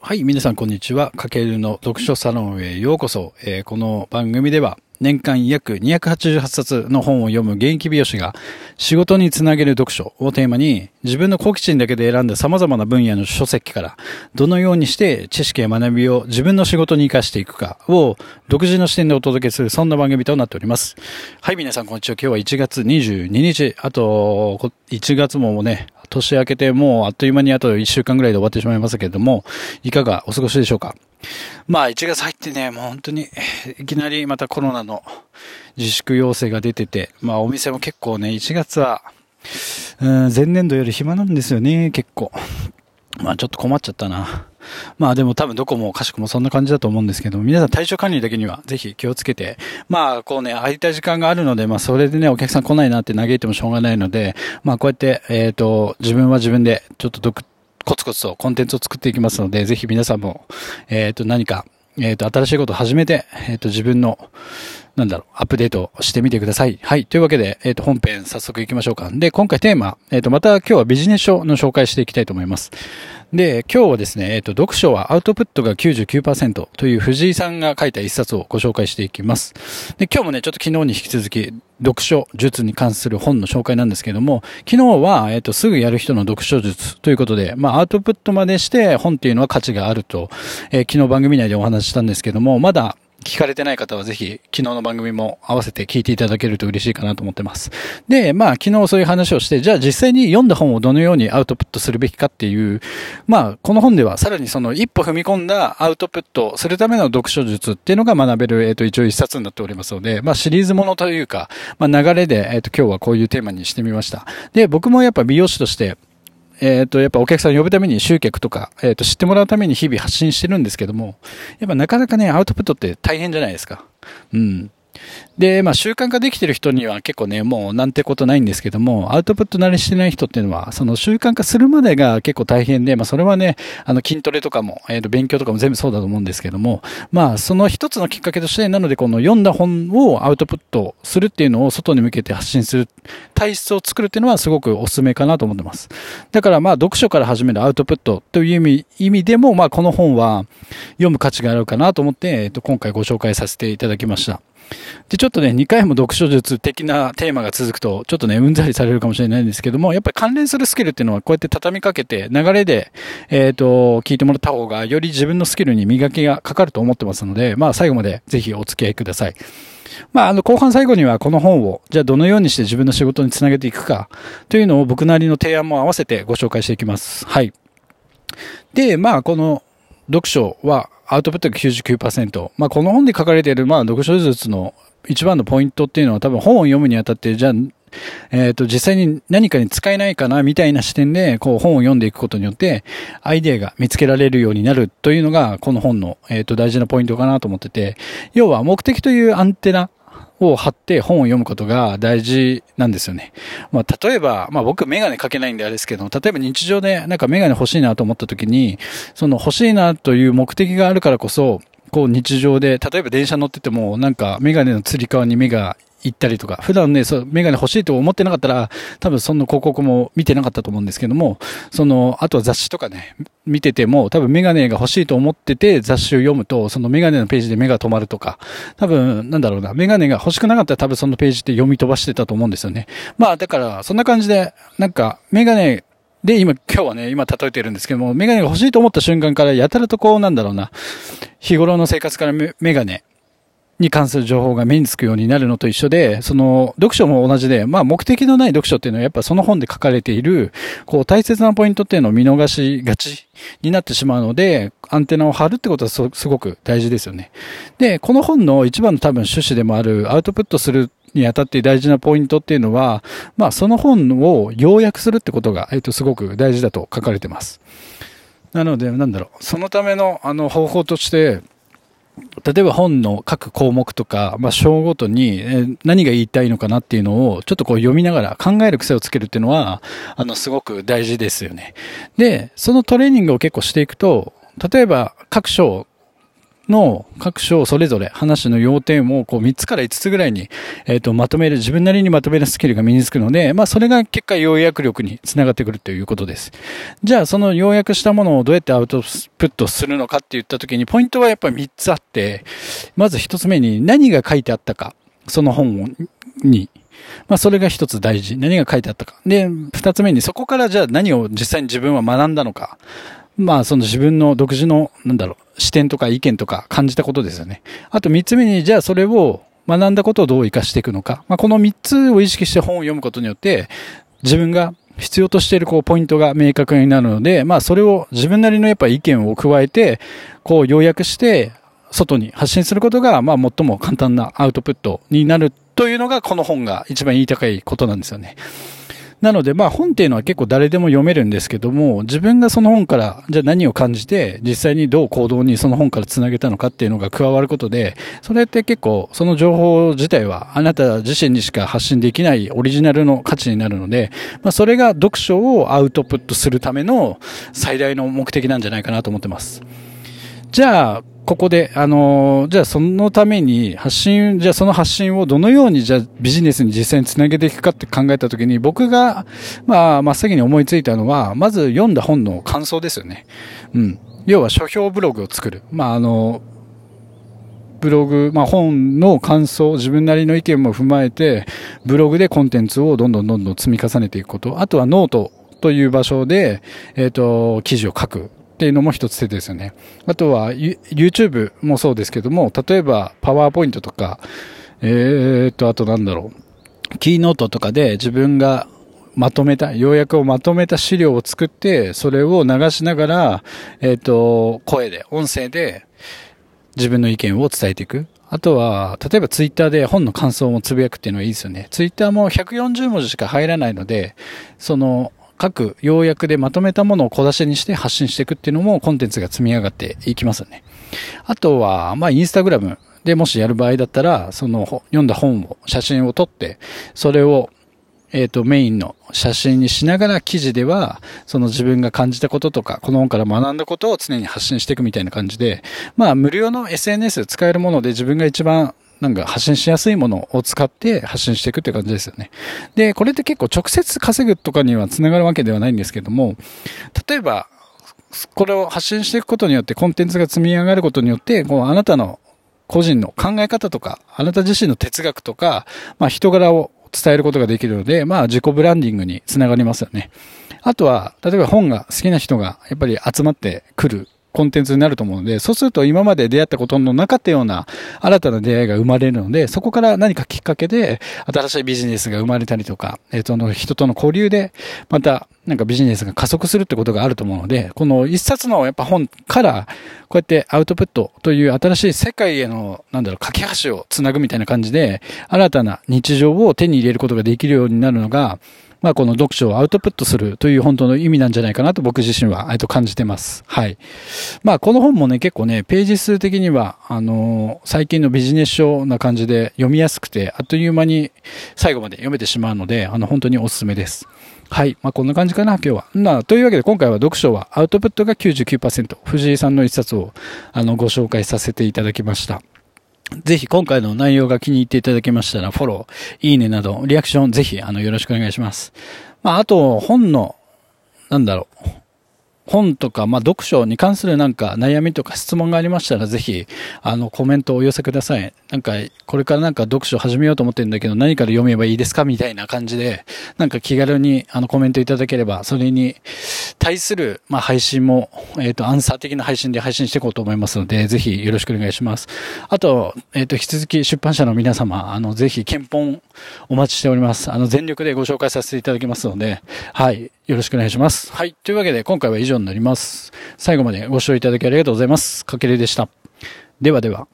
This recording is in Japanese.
はい、皆さんこんにちは。かけるの読書サロンへようこそ。えーこの番組では年間約288冊の本を読む現役美容師が仕事につなげる読書をテーマに自分の好奇心だけで選んだ様々な分野の書籍からどのようにして知識や学びを自分の仕事に活かしていくかを独自の視点でお届けするそんな番組となっております。はい、皆さんこんにちは。今日は1月22日。あと、1月もね、年明けてもうあっという間にあと1週間ぐらいで終わってしまいましたけれども、いかがお過ごしでしょうか？まあ1月入ってね、もう本当にいきなりまたコロナの自粛要請が出てて、まあお店も結構ね、1月は、うん前年度より暇なんですよね、結構。まあちょっと困っちゃったな。まあでも多分どこもかしくもそんな感じだと思うんですけども、皆さん体調管理だけにはぜひ気をつけて、まあこうね、空いた時間があるので、まあそれでね、お客さん来ないなって嘆いてもしょうがないので、まあこうやって、えっ、と、自分は自分でちょっと独コツコツとコンテンツを作っていきますので、ぜひ皆さんも、えっ、と何か、えっ、と新しいことを始めて、えっ、と自分の、なんだろう、アップデートしてみてください。はい。というわけで、えっ、と、本編早速行きましょうか。で、今回テーマ、えっ、と、また今日はビジネス書の紹介していきたいと思います。で、今日はですね、えっ、と、読書はアウトプットが99%という藤井さんが書いた一冊をご紹介していきます。で、今日もね、ちょっと昨日に引き続き、読書術に関する本の紹介なんですけども、昨日は、えっ、と、すぐやる人の読書術ということで、まあ、アウトプットまでして本っていうのは価値があると、え昨日番組内でお話ししたんですけども、まだ、聞かれてない方はぜひ、昨日の番組も合わせて聞いていただけると嬉しいかなと思ってます。で、まあ、昨日そういう話をして、じゃあ実際に読んだ本をどのようにアウトプットするべきかっていう、まあ、この本ではさらにその一歩踏み込んだアウトプットするための読書術っていうのが学べる、えっ、と、一応一冊になっておりますので、まあ、シリーズものというか、まあ、流れで、えっ、と、今日はこういうテーマにしてみました。で、僕もやっぱ美容師として、えっ、と、やっぱお客さんを呼ぶために集客とか、えっ、と、知ってもらうために日々発信してるんですけども、やっぱなかなかね、アウトプットって大変じゃないですか。うん。で、まあ習慣化できてる人には結構ね、もうなんてことないんですけども、アウトプット慣れしてない人っていうのは、その習慣化するまでが結構大変で、まあそれはね、あの筋トレとかも、えっ、と勉強とかも全部そうだと思うんですけども、まあその一つのきっかけとして、なのでこの読んだ本をアウトプットするっていうのを外に向けて発信する体質を作るっていうのはすごくおすすめかなと思ってます。だからまあ読書から始めるアウトプットという意味意味でも、まあこの本は読む価値があるかなと思って、えっ、と今回ご紹介させていただきました。で、ちょっとね、2回も読書術的なテーマが続くと、ちょっとね、うんざりされるかもしれないんですけども、やっぱり関連するスキルっていうのは、こうやって畳みかけて、流れで、えっ、と、聞いてもらった方が、より自分のスキルに磨きがかかると思ってますので、まあ、最後までぜひお付き合いください。まあ、あの、後半最後にはこの本を、じゃあどのようにして自分の仕事につなげていくか、というのを僕なりの提案も合わせてご紹介していきます。はい。で、まあ、この読書はアウトプットが99%。まあ、この本で書かれている、まあ、読書術の一番のポイントっていうのは多分本を読むにあたって、じゃあ、えっ、と、実際に何かに使えないかな、みたいな視点で、こう、本を読んでいくことによって、アイデアが見つけられるようになるというのが、この本の、えっ、と、大事なポイントかなと思ってて、要は目的というアンテナを貼って本を読むことが大事なんですよね。まあ、例えば、まあ僕メガネかけないんであれですけど、例えば日常でなんかメガネ欲しいなと思った時に、その欲しいなという目的があるからこそ、こう日常で、例えば電車乗ってても、なんかメガネのつり革に目が行ったりとか、普段ね、そう、メガネ欲しいと思ってなかったら、多分そんな広告も見てなかったと思うんですけども、その、あとは雑誌とかね、見てても、多分メガネが欲しいと思ってて雑誌を読むと、そのメガネのページで目が止まるとか、多分、なんだろうな、メガネが欲しくなかったら多分そのページって読み飛ばしてたと思うんですよね。まあ、だから、そんな感じで、なんか、メガネ、で、今、今日はね、今例えてるんですけども、メガネが欲しいと思った瞬間から、やたらとこう、なんだろうな、日頃の生活からメガネに関する情報が目につくようになるのと一緒で、その、読書も同じで、まあ、目的のない読書っていうのは、やっぱその本で書かれている、こう、大切なポイントっていうのを見逃しがちになってしまうので、アンテナを張るってことはすごく大事ですよね。で、この本の一番の多分趣旨でもある、アウトプットするにあたって大事なポイントっていうのは、まあ、その本を要約するってことが、えっと、すごく大事だと書かれてます。なので、なんだろう、そのための、あの、方法として、例えば本の各項目とか、まあ、章ごとに、え何が言いたいのかなっていうのを、ちょっとこう読みながら考える癖をつけるっていうのは、あの、すごく大事ですよね。で、そのトレーニングを結構していくと、例えば各章の各章それぞれ話の要点をこう3つから5つぐらいに、えっ、と、まとめる、自分なりにまとめるスキルが身につくので、まあ、それが結果要約力につながってくるということです。じゃあ、その要約したものをどうやってアウトプットするのかって言った時に、ポイントはやっぱり3つあって、まず1つ目に何が書いてあったか、その本に、まあ、それが一つ大事。何が書いてあったか。で、二つ目に、そこからじゃあ何を実際に自分は学んだのか。まあ、その自分の独自の、なんだろう、視点とか意見とか感じたことですよね。あと三つ目に、じゃあそれを学んだことをどう活かしていくのか。まあ、この三つを意識して本を読むことによって、自分が必要としているこうポイントが明確になるので、まあそれを自分なりのやっぱ意見を加えて、こう要約して外に発信することが、まあ最も簡単なアウトプットになるというのがこの本が一番言いたいことなんですよね。なので、まあ本っていうのは結構誰でも読めるんですけども、自分がその本からじゃあ何を感じて、実際にどう行動にその本から繋げたのかっていうのが加わることで、それって結構その情報自体はあなた自身にしか発信できないオリジナルの価値になるので、まあそれが読書をアウトプットするための最大の目的なんじゃないかなと思ってます。じゃあ、ここで、あの、じゃあそのために発信、じゃあその発信をどのようにじゃあビジネスに実際につなげていくかって考えたときに、僕が、まあ、真っ先に思いついたのは、まず読んだ本の感想ですよね。うん。要は書評ブログを作る。まあ、あの、ブログ、まあ、本の感想、自分なりの意見も踏まえて、ブログでコンテンツをどんどんどんどん積み重ねていくこと。あとはノートという場所で、えっ、ー、と、記事を書く。っていうのも一つ手ですよね。あとは、YouTube もそうですけども、例えば、パワーポイントとか、えー、っと、あとなんだろう、キーノートとかで自分がまとめた、要約をまとめた資料を作って、それを流しながら、えっ、と、声で、音声で自分の意見を伝えていく。あとは、例えばツイッターで本の感想をつぶやくっていうのはいいですよね。ツイッターも140文字しか入らないので、その、各要約でまとめたものを小出しにして発信していくっていうのもコンテンツが積み上がっていきますよね。あとは、まあ、インスタグラムでもしやる場合だったら、その読んだ本を、写真を撮って、それをえっ、ー、と、メインの写真にしながら記事では、その自分が感じたこととか、この本から学んだことを常に発信していくみたいな感じで、まあ、無料の SNS 使えるもので自分が一番なんか発信しやすいものを使って発信していくって感じですよね。で、これって結構直接稼ぐとかには繋がるわけではないんですけども、例えば、これを発信していくことによってコンテンツが積み上がることによって、こうあなたの個人の考え方とか、あなた自身の哲学とか、まあ人柄を伝えることができるので、まあ自己ブランディングにつながりますよね。あとは、例えば本が好きな人がやっぱり集まってくるコンテンツになると思うので、そうすると今まで出会ったことのなかったような新たな出会いが生まれるので、そこから何かきっかけで新しいビジネスが生まれたりとか、えっ、ー、と、人との交流でまたなんかビジネスが加速するってことがあると思うので、この一冊のやっぱ本からこうやってアウトプットという新しい世界への、なんだろう、架け橋をつなぐみたいな感じで、新たな日常を手に入れることができるようになるのが、まあ、この読書をアウトプットするという本当の意味なんじゃないかなと僕自身は、えっと、感じてます。はい。まあ、この本もね、結構ね、ページ数的には、あのー、最近のビジネス書な感じで読みやすくて、あっという間に最後まで読めてしまうので、あの、本当におすすめです。はい。まあ、こんな感じかな、今日は。まあ、というわけで今回は読書はアウトプットが99%、藤井さんの一冊を、あの、ご紹介させていただきました。ぜひ今回の内容が気に入っていただけましたら、フォロー、いいねなど、リアクションぜひ、あの、よろしくお願いします。まあ、あと、本の、なんだろう、本とか、まあ、読書に関するなんか悩みとか質問がありましたら、ぜひ、あの、コメントをお寄せください。なんか、これからなんか読書始めようと思ってるんだけど、何から読めばいいですかみたいな感じで、なんか気軽に、あの、コメントいただければ、それに対する、まあ、配信も、えっ、ー、と、アンサー的な配信で配信していこうと思いますので、ぜひよろしくお願いします。あと、えっ、ー、と、引き続き出版社の皆様、あの、ぜひ、検本お待ちしております。あの、全力でご紹介させていただきますので、はい。よろしくお願いします。はい。というわけで、今回は以上上になります。最後までご視聴いただきありがとうございます。かけるでした。ではでは。